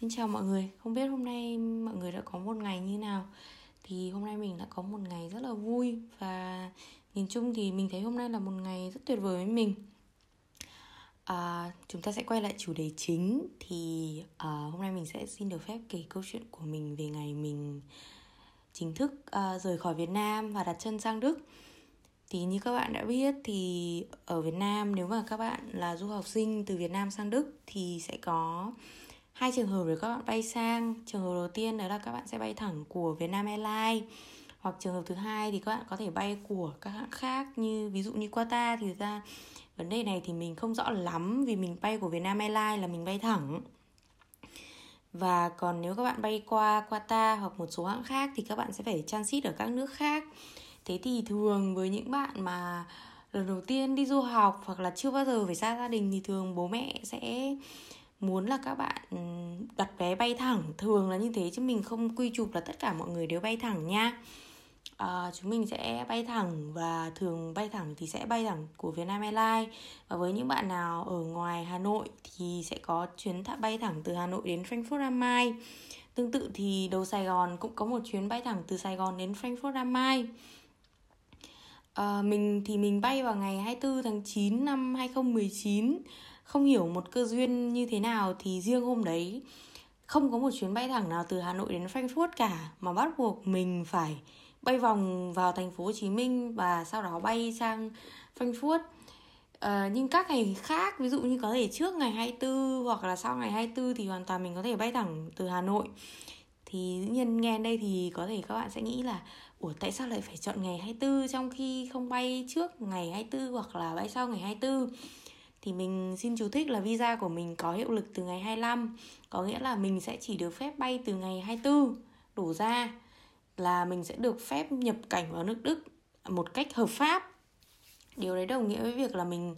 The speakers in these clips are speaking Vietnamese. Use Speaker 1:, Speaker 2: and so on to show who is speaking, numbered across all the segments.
Speaker 1: Xin chào mọi người, không biết hôm nay mọi người đã có một ngày như nào. Thì hôm nay mình đã có một ngày rất là vui. Và nhìn chung thì mình thấy hôm nay là một ngày rất tuyệt vời với mình. À, Chúng ta sẽ quay lại chủ đề chính. Thì à, hôm nay mình sẽ xin được phép kể câu chuyện của mình về ngày mình chính thức à, rời khỏi Việt Nam và đặt chân sang Đức. Thì như các bạn đã biết thì ở Việt Nam nếu mà các bạn là du học sinh từ Việt Nam sang Đức thì sẽ có hai trường hợp để các bạn bay sang. Trường hợp đầu tiên đó là các bạn sẽ bay thẳng của Vietnam Airlines. Hoặc trường hợp thứ hai thì các bạn có thể bay của các hãng khác như, ví dụ như Qatar thì ra vấn đề này thì mình không rõ lắm vì mình bay của Vietnam Airlines là mình bay thẳng. Và còn nếu các bạn bay qua Qatar hoặc một số hãng khác thì các bạn sẽ phải transit ở các nước khác. Thế thì thường với những bạn mà lần đầu tiên đi du học hoặc là chưa bao giờ phải xa gia đình thì thường bố mẹ sẽ muốn là các bạn ừ, đặt vé bay thẳng thường là như thế chứ mình không quy chụp là tất cả mọi người đều bay thẳng nha. À, chúng mình sẽ bay thẳng và thường bay thẳng thì sẽ bay thẳng của Vietnam Airlines. Và với những bạn nào ở ngoài Hà Nội thì sẽ có chuyến bay thẳng từ Hà Nội đến Frankfurt am Main. Tương tự thì đầu Sài Gòn cũng có một chuyến bay thẳng từ Sài Gòn đến Frankfurt am Main. À, mình thì mình bay vào ngày 24 tháng 9 năm 2019 không hiểu một cơ duyên như thế nào thì riêng hôm đấy không có một chuyến bay thẳng nào từ Hà Nội đến Frankfurt cả mà bắt buộc mình phải bay vòng vào thành phố Hồ Chí Minh và sau đó bay sang Frankfurt. À, nhưng các ngày khác ví dụ như có thể trước ngày 24 hoặc là sau ngày 24 thì hoàn toàn mình có thể bay thẳng từ Hà Nội. Thì dĩ nhiên nghe đây thì có thể các bạn sẽ nghĩ là Ủa tại sao lại phải chọn ngày 24 trong khi không bay trước ngày 24 hoặc là bay sau ngày 24 thì mình xin chú thích là visa của mình có hiệu lực từ ngày 25 có nghĩa là mình sẽ chỉ được phép bay từ ngày 24 đổ ra là mình sẽ được phép nhập cảnh vào nước Đức một cách hợp pháp. Điều đấy đồng nghĩa với việc là mình,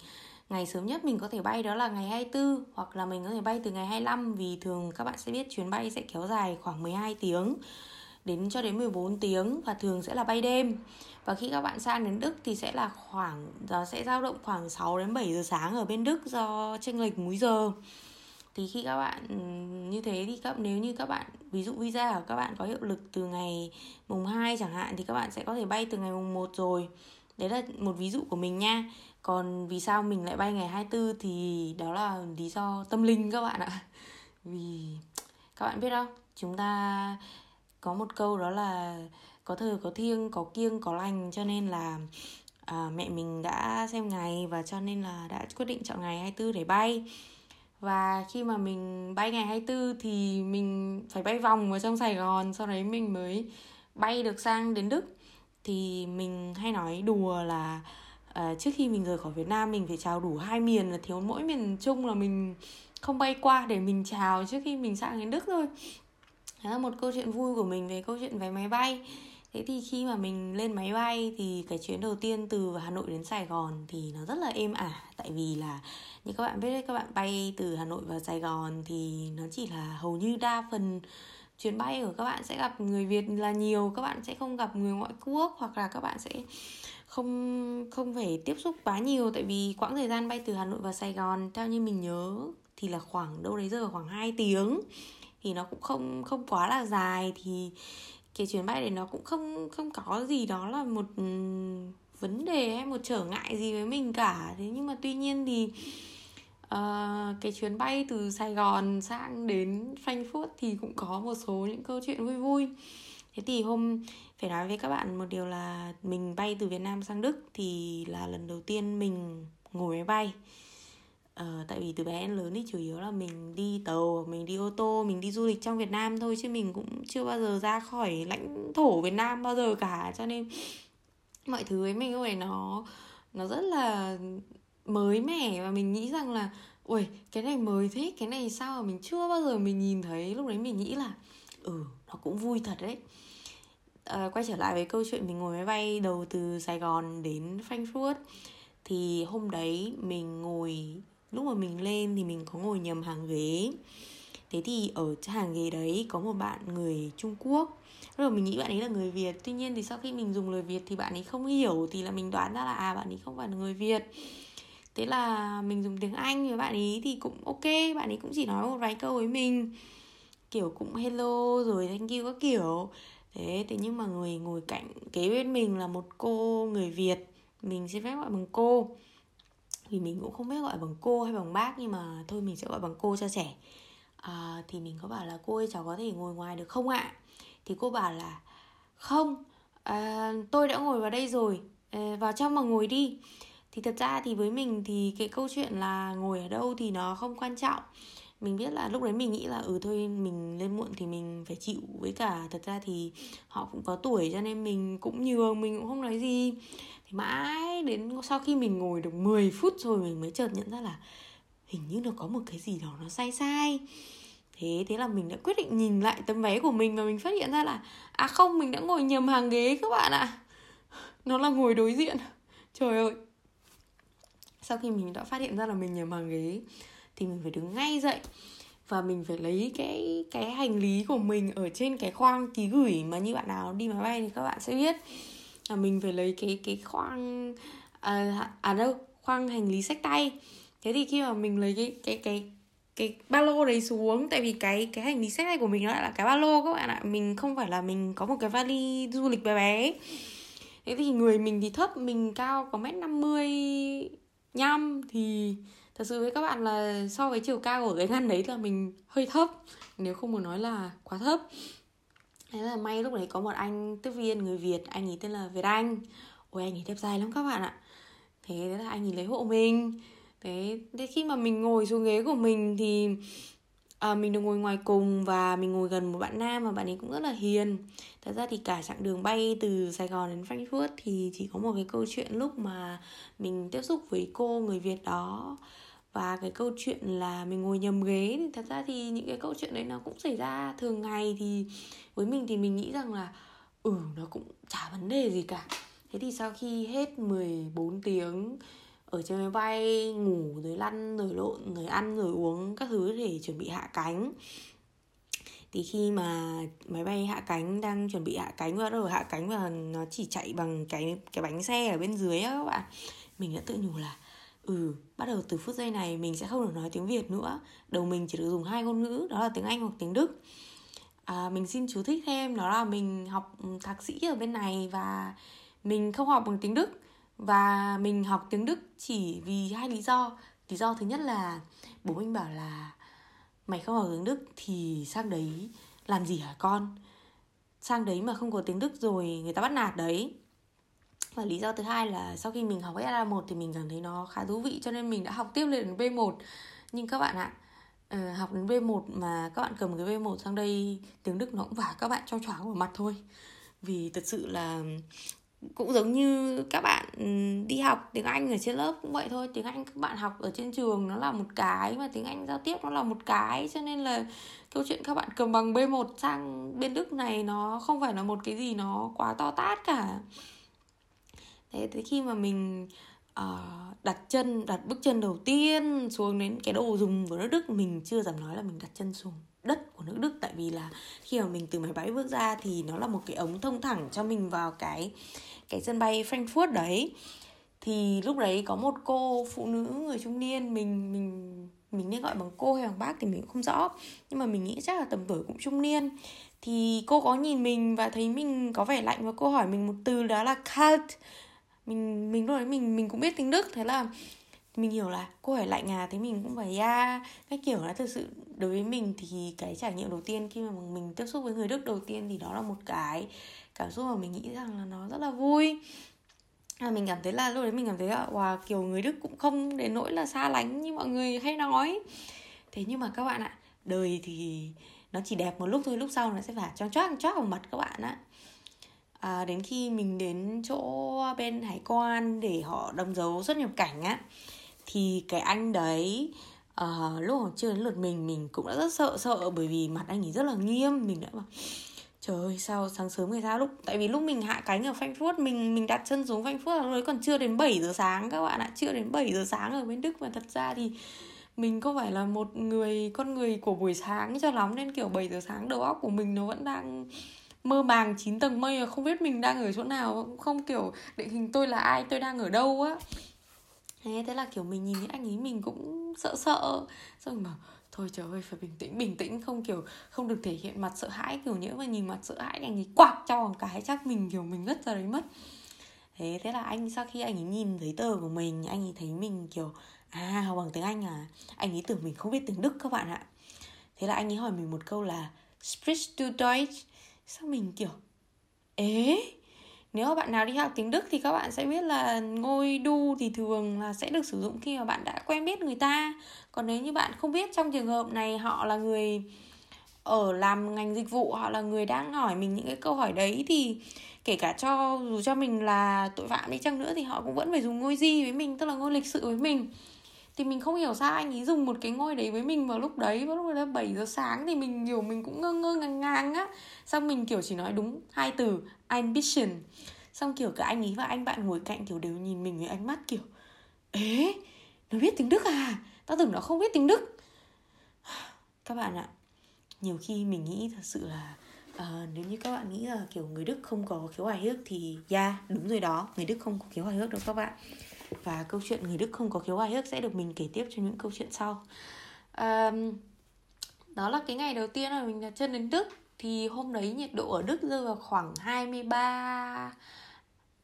Speaker 1: ngày sớm nhất mình có thể bay đó là ngày 24 hoặc là mình có thể bay từ ngày 25 vì thường các bạn sẽ biết chuyến bay sẽ kéo dài khoảng 12 tiếng đến cho đến 14 tiếng và thường sẽ là bay đêm. Và khi các bạn sang đến Đức thì sẽ là khoảng nó sẽ dao động khoảng 6 đến 7 giờ sáng ở bên Đức do chênh lệch múi giờ. Thì khi các bạn như thế thì các nếu như các bạn ví dụ visa của các bạn có hiệu lực từ ngày mùng 2 chẳng hạn thì các bạn sẽ có thể bay từ ngày mùng 1 rồi. Đấy là một ví dụ của mình nha. Còn vì sao mình lại bay ngày 24 thì đó là lý do tâm linh các bạn ạ. Vì các bạn biết không, chúng ta có một câu đó là có thờ có thiêng có kiêng có lành cho nên là à, mẹ mình đã xem ngày và cho nên là đã quyết định chọn ngày 24 để bay. Và khi mà mình bay ngày 24 thì mình phải bay vòng vào trong Sài Gòn sau đấy mình mới bay được sang đến Đức. Thì mình hay nói đùa là uh, trước khi mình rời khỏi Việt Nam mình phải chào đủ hai miền là thiếu mỗi miền Trung là mình không bay qua để mình chào trước khi mình sang đến Đức thôi đó là một câu chuyện vui của mình về câu chuyện vé máy bay. Thế thì khi mà mình lên máy bay thì cái chuyến đầu tiên từ hà nội đến sài gòn thì nó rất là êm ả. Tại vì là như các bạn biết đấy, các bạn bay từ hà nội vào sài gòn thì nó chỉ là hầu như đa phần chuyến bay của các bạn sẽ gặp người việt là nhiều. Các bạn sẽ không gặp người ngoại quốc hoặc là các bạn sẽ không không phải tiếp xúc quá nhiều. Tại vì quãng thời gian bay từ hà nội vào sài gòn, theo như mình nhớ thì là khoảng, đâu đấy giờ khoảng 2 tiếng thì nó cũng không không quá là dài thì cái chuyến bay đấy nó cũng không không có gì đó là một ừ, vấn đề hay một trở ngại gì với mình cả. Thế nhưng mà tuy nhiên thì uh, cái chuyến bay từ Sài Gòn sang đến Frankfurt thì cũng có một số những câu chuyện vui vui. Thế thì hôm phải nói với các bạn một điều là mình bay từ Việt Nam sang Đức thì là lần đầu tiên mình ngồi máy bay. Ờ, tại vì từ bé đến lớn thì chủ yếu là mình đi tàu, mình đi ô tô, mình đi du lịch trong Việt Nam thôi chứ mình cũng chưa bao giờ ra khỏi lãnh thổ Việt Nam bao giờ cả. Cho nên mọi thứ với mình lúc nó nó rất là mới mẻ và mình nghĩ rằng là ui cái này mới thế cái này sao mà mình chưa bao giờ mình nhìn thấy? Lúc đấy mình nghĩ là ừ nó cũng vui thật đấy. À, quay trở lại với câu chuyện mình ngồi máy bay đầu từ Sài Gòn đến Frankfurt thì hôm đấy mình ngồi lúc mà mình lên thì mình có ngồi nhầm hàng ghế. Thế thì ở hàng ghế đấy có một bạn người trung quốc. Lúc đầu mình nghĩ bạn ấy là người việt, tuy nhiên thì sau khi mình dùng lời việt thì bạn ấy không hiểu, thì là mình đoán ra là à bạn ấy không phải là người việt. Thế là mình dùng tiếng anh với bạn ấy thì cũng ok, bạn ấy cũng chỉ nói một vài câu với mình. Kiểu cũng hello rồi thank you các kiểu. Thế thế nhưng mà người ngồi cạnh, kế bên mình là một cô người việt. Mình xin phép gọi bằng cô vì mình cũng không biết gọi bằng cô hay bằng bác nhưng mà thôi mình sẽ gọi bằng cô cho trẻ. À, thì mình có bảo là cô ơi cháu có thể ngồi ngoài được không ạ? Thì cô bảo là không à, tôi đã ngồi vào đây rồi à, vào trong mà ngồi đi. Thì thật ra thì với mình thì cái câu chuyện là ngồi ở đâu thì nó không quan trọng. Mình biết là lúc đấy mình nghĩ là ừ thôi mình lên muộn thì mình phải chịu. Với cả thật ra thì họ cũng có tuổi cho nên mình cũng nhường mình cũng không nói gì thì mãi đến sau khi mình ngồi được 10 phút rồi mình mới chợt nhận ra là hình như nó có một cái gì đó nó sai sai. Thế thế là mình đã quyết định nhìn lại tấm vé của mình và mình phát hiện ra là à không, mình đã ngồi nhầm hàng ghế các bạn ạ. À. nó là ngồi đối diện. Trời ơi. Sau khi mình đã phát hiện ra là mình nhầm hàng ghế thì mình phải đứng ngay dậy và mình phải lấy cái cái hành lý của mình ở trên cái khoang ký gửi mà như bạn nào đi máy bay thì các bạn sẽ biết là mình phải lấy cái cái khoang à, à đâu khoang hành lý sách tay. Thế thì khi mà mình lấy cái cái cái cái ba lô đấy xuống tại vì cái cái hành lý sách tay của mình nó lại là cái ba lô các bạn ạ. Mình không phải là mình có một cái vali du lịch bé bé thế thì người mình thì thấp mình cao có mét năm mươi nhăm. Thì thật sự với các bạn là so với chiều cao của cái ngăn đấy là mình hơi thấp. Nếu không muốn nói là quá thấp thế là may lúc đấy có một anh tiếp viên người việt anh ấy tên là việt anh. Ôi anh ấy đẹp dài lắm các bạn ạ. Thế thế là anh ấy lấy hộ mình. Thế thế khi mà mình ngồi xuống ghế của mình thì à, mình được ngồi ngoài cùng và mình ngồi gần một bạn nam mà bạn ấy cũng rất là hiền. Thật ra thì cả chặng đường bay từ sài gòn đến frankfurt thì chỉ có một cái câu chuyện lúc mà mình tiếp xúc với cô người việt đó và cái câu chuyện là mình ngồi nhầm ghế thì thật ra thì những cái câu chuyện đấy nó cũng xảy ra thường ngày thì với mình thì mình nghĩ rằng là ừ nó cũng chả vấn đề gì cả. Thế thì sau khi hết 14 tiếng ở trên máy bay, ngủ rồi lăn rồi lộn rồi ăn rồi uống các thứ để chuẩn bị hạ cánh, thì khi mà máy bay hạ cánh đang chuẩn bị hạ cánh và rồi hạ cánh và nó chỉ chạy bằng cái cái bánh xe ở bên dưới á các bạn, mình đã tự nhủ là ừ bắt đầu từ phút giây này mình sẽ không được nói tiếng việt nữa. Đầu mình chỉ được dùng hai ngôn ngữ đó là tiếng anh hoặc tiếng đức. À, mình xin chú thích thêm đó là mình học ừ, thạc sĩ ở bên này và mình không học bằng tiếng đức. Và mình học tiếng đức chỉ vì hai lý do. Lý do thứ nhất là bố mình bảo là mày không học tiếng đức thì sang đấy làm gì hả con? Sang đấy mà không có tiếng đức rồi người ta bắt nạt đấy và lý do thứ hai là sau khi mình học SA1 thì mình cảm thấy nó khá thú vị, cho nên mình đã học tiếp lên đến B1 nhưng các bạn ạ ờ, học đến B1 mà các bạn cầm cái B1 sang đây, tiếng Đức nó cũng vả các bạn cho choáng vào mặt thôi. Vì thật sự là cũng giống như các bạn đi học tiếng Anh ở trên lớp cũng vậy thôi. Tiếng Anh các bạn học ở trên trường nó là một cái mà tiếng Anh giao tiếp nó là một cái. Cho nên là câu chuyện các bạn cầm bằng B1 sang bên Đức này nó không phải là một cái gì nó quá to tát cả thế tới khi mà mình uh, đặt chân đặt bước chân đầu tiên xuống đến cái đồ dùng của nước đức mình chưa dám nói là mình đặt chân xuống đất của nước đức. Tại vì là khi mà mình từ máy bay bước ra thì nó là một cái ống thông thẳng cho mình vào cái cái sân bay frankfurt đấy. Thì lúc đấy có một cô phụ nữ người trung niên mình mình mình nên gọi bằng cô hay bằng bác thì mình cũng không rõ. Nhưng mà mình nghĩ chắc là tầm tuổi cũng trung niên. Thì cô có nhìn mình và thấy mình có vẻ lạnh và cô hỏi mình một từ đó là cut mình mình lúc đấy mình mình cũng biết tiếng đức thế là mình hiểu là cô hỏi lạnh à thế mình cũng phải ra cái kiểu là thực sự đối với mình thì cái trải nghiệm đầu tiên khi mà mình tiếp xúc với người đức đầu tiên thì đó là một cái cảm xúc mà mình nghĩ rằng là nó rất là vui. À, mình cảm thấy là lúc đấy mình cảm thấy là wow, kiểu người đức cũng không đến nỗi là xa lánh như mọi người hay nói. Thế nhưng mà các bạn ạ đời thì nó chỉ đẹp một lúc thôi lúc sau nó sẽ phải choáng choáng choáng vào mặt các bạn ạ à, đến khi mình đến chỗ bên hải quan để họ đóng dấu xuất nhập cảnh á thì cái anh đấy uh, lúc mà chưa đến lượt mình mình cũng đã rất sợ sợ bởi vì mặt anh ấy rất là nghiêm. Mình đã bảo trời ơi sao sáng sớm người ta lúc tại vì lúc mình hạ cánh ở Frankfurt mình mình đặt chân xuống Frankfurt là lúc đấy còn chưa đến 7 giờ sáng các bạn ạ. Chưa đến 7 giờ sáng ở bên Đức mà thật ra thì mình không phải là một người con người của buổi sáng cho lắm. Nên kiểu 7 giờ sáng đầu óc của mình nó vẫn đang mơ màng chín tầng mây không biết mình đang ở chỗ nào, không kiểu định hình tôi là ai, tôi đang ở đâu á. Thế thế là kiểu mình nhìn thấy anh ấy mình cũng sợ sợ. Xong rồi bảo, thôi trời ơi, phải bình tĩnh bình tĩnh, không kiểu, không được thể hiện mặt sợ hãi kiểu nhỡ mà nhìn mặt sợ hãi anh ấy quạc cho một cái chắc mình kiểu mình ngất ra đấy mất. Thế thế là anh, sau khi anh ấy nhìn giấy tờ của mình, anh ấy thấy mình kiểu à học bằng tiếng anh à? Anh ấy tưởng mình không biết tiếng đức các bạn ạ. Thế là anh ấy hỏi mình một câu là spricht du deutsch? Sao mình, kiểu, ế? Nếu mà bạn nào đi học tiếng Đức thì các bạn sẽ biết là ngôi đu thì thường là sẽ được sử dụng khi mà bạn đã quen biết người ta. Còn nếu như bạn không biết trong trường hợp này họ là người ở làm ngành dịch vụ, họ là người đang hỏi mình những cái câu hỏi đấy thì kể cả cho dù cho mình là tội phạm đi chăng nữa thì họ cũng vẫn phải dùng ngôi di với mình, tức là ngôi lịch sự với mình thì mình không hiểu sao anh ấy dùng một cái ngôi đấy với mình vào lúc đấy vào lúc đấy 7 giờ sáng thì mình kiểu mình cũng ngơ ngơ ngang ngang á. Xong mình kiểu chỉ nói đúng hai từ ambition. Xong kiểu cả anh ấy và anh bạn ngồi cạnh kiểu đều nhìn mình với ánh mắt kiểu ế nó biết tiếng đức à? Tao tưởng nó không biết tiếng đức. Các bạn ạ nhiều khi mình nghĩ thật sự là uh, nếu như các bạn nghĩ là kiểu người đức không có khiếu hài hước thì ya yeah, đúng rồi đó người đức không có khiếu hài hước đâu các bạn và câu chuyện người đức không có khiếu hài hước sẽ được mình kể tiếp cho những câu chuyện sau. Um, đó là cái ngày đầu tiên mà mình đặt chân đến đức. Thì hôm đấy nhiệt độ ở đức rơi vào khoảng 23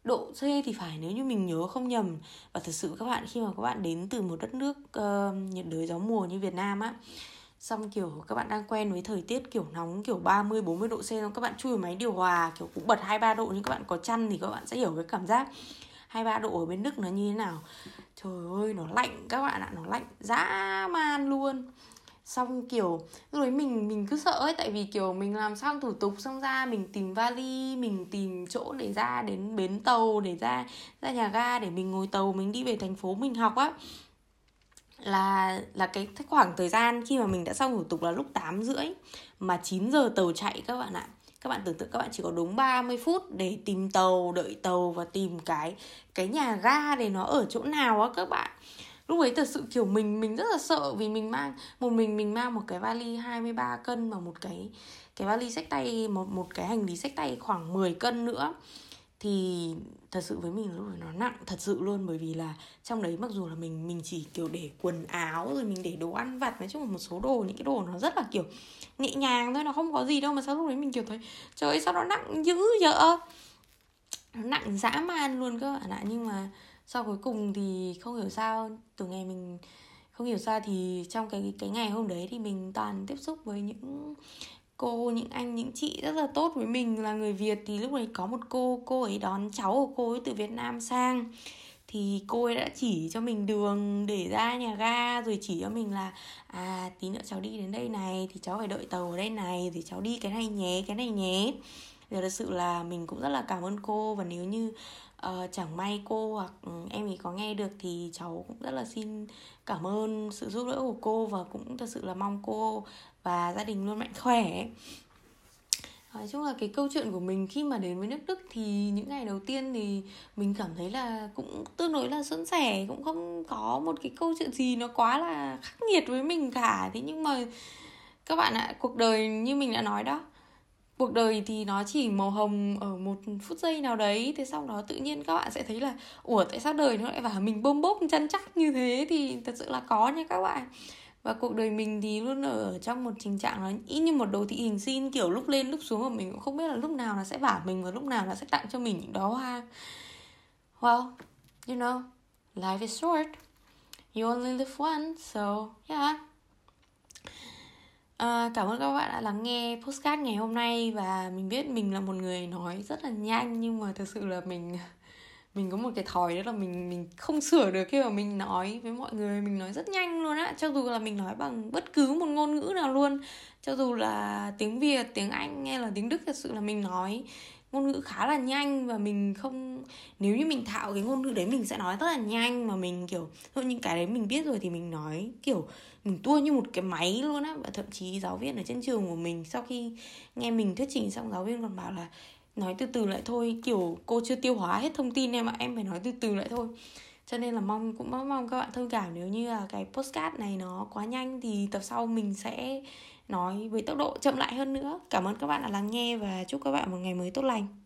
Speaker 1: độ C thì phải nếu như mình nhớ không nhầm. Và thật sự các bạn khi mà các bạn đến từ một đất nước uh, nhiệt đới gió mùa như Việt Nam á xong kiểu các bạn đang quen với thời tiết kiểu nóng kiểu 30 40 độ C xong các bạn chui vào máy điều hòa kiểu cũng bật 23 độ nhưng các bạn có chăn thì các bạn sẽ hiểu cái cảm giác. 23 độ ở bên Đức nó như thế nào. Trời ơi nó lạnh các bạn ạ, nó lạnh dã man luôn. Xong kiểu lúc đấy mình mình cứ sợ ấy tại vì kiểu mình làm xong thủ tục xong ra mình tìm vali mình tìm chỗ để ra đến bến tàu để ra ra nhà ga để mình ngồi tàu mình đi về thành phố mình học á. Là là cái khoảng thời gian khi mà mình đã xong thủ tục là lúc 8 rưỡi mà 9 giờ tàu chạy các bạn ạ các bạn tưởng tượng các bạn chỉ có đúng 30 phút để tìm tàu, đợi tàu và tìm cái cái nhà ga để nó ở chỗ nào á các bạn. Lúc ấy thật sự kiểu mình mình rất là sợ vì mình mang, một mình mình mang một cái vali 23 cân và một cái cái vali sách tay, một một cái hành lý sách tay khoảng 10 cân nữa thì thật sự với mình lúc nó nặng thật sự luôn, bởi vì là trong đấy mặc dù là mình mình chỉ, kiểu, để quần áo rồi mình để đồ ăn vặt, nói chung là một số đồ, những cái đồ nó rất là, kiểu, nhẹ nhàng thôi, nó không có gì đâu, mà sao lúc đấy mình, kiểu, thấy, trời ơi, sao nó nặng dữ vậy? Nó nặng dã man luôn cơ bạn ạ, nhưng mà sau cuối cùng thì không hiểu sao, từ ngày mình, không hiểu sao thì trong cái cái ngày hôm đấy thì mình toàn tiếp xúc với những cô, những anh, những chị rất là tốt với mình. Là người Việt thì lúc này có một cô cô ấy đón cháu của cô ấy từ Việt Nam sang. Thì cô ấy đã chỉ cho mình đường để ra nhà ga, rồi chỉ cho mình là à tí nữa cháu đi đến đây này, thì cháu phải đợi tàu ở đây này thì cháu đi cái này nhé, cái này nhé thì thật sự là mình cũng rất là cảm ơn cô và nếu như uh, chẳng may cô hoặc ừ, em ấy có nghe được thì cháu cũng rất là xin cảm ơn sự giúp đỡ của cô và cũng thật sự là mong cô và gia đình luôn mạnh khỏe. Nói chung là cái câu chuyện của mình khi mà đến với nước Đức thì những ngày đầu tiên thì mình cảm thấy là cũng tương đối là suôn sẻ cũng không có một cái câu chuyện gì nó quá là khắc nghiệt với mình cả. Thế nhưng mà các bạn ạ cuộc đời như mình đã nói đó cuộc đời thì nó chỉ màu hồng ở một phút giây nào đấy, thế sau đó tự nhiên các bạn sẽ thấy là, ủa, tại sao đời nó lại vào mình bơm bốp chăn chắc như thế? Thì thật sự là có nha các bạn. Và cuộc đời mình thì luôn ở trong một tình trạng nó y như một đồ thị hình sin kiểu lúc lên lúc xuống mà mình cũng không biết là lúc nào nó sẽ bảo mình và lúc nào nó sẽ tặng cho mình những đó hoa. Well, you know, life is short. You only live once, so, yeah. À, cảm ơn các bạn đã lắng nghe postcard ngày hôm nay và mình biết mình là một người nói rất là nhanh nhưng mà thực sự là mình mình có một cái thói đó là mình mình không sửa được khi mà mình nói với mọi người mình nói rất nhanh luôn á. Cho dù là mình nói bằng bất cứ một ngôn ngữ nào luôn cho dù là tiếng việt tiếng anh hay là tiếng đức thật sự là mình nói ngôn ngữ khá là nhanh và mình không nếu như mình thạo cái ngôn ngữ đấy mình sẽ nói rất là nhanh mà mình kiểu thôi những cái đấy mình biết rồi thì mình nói kiểu mình tua như một cái máy luôn á. Và thậm chí giáo viên ở trên trường của mình sau khi nghe mình thuyết trình xong giáo viên còn bảo là nói từ từ lại thôi kiểu cô chưa tiêu hóa hết thông tin em ạ em phải nói từ từ lại thôi. Cho nên là mong cũng mong, mong các bạn thông cảm nếu như là cái postcard này nó quá nhanh thì tập sau mình sẽ nói với tốc độ chậm lại hơn nữa. Cảm ơn các bạn đã lắng nghe và chúc các bạn một ngày mới tốt lành.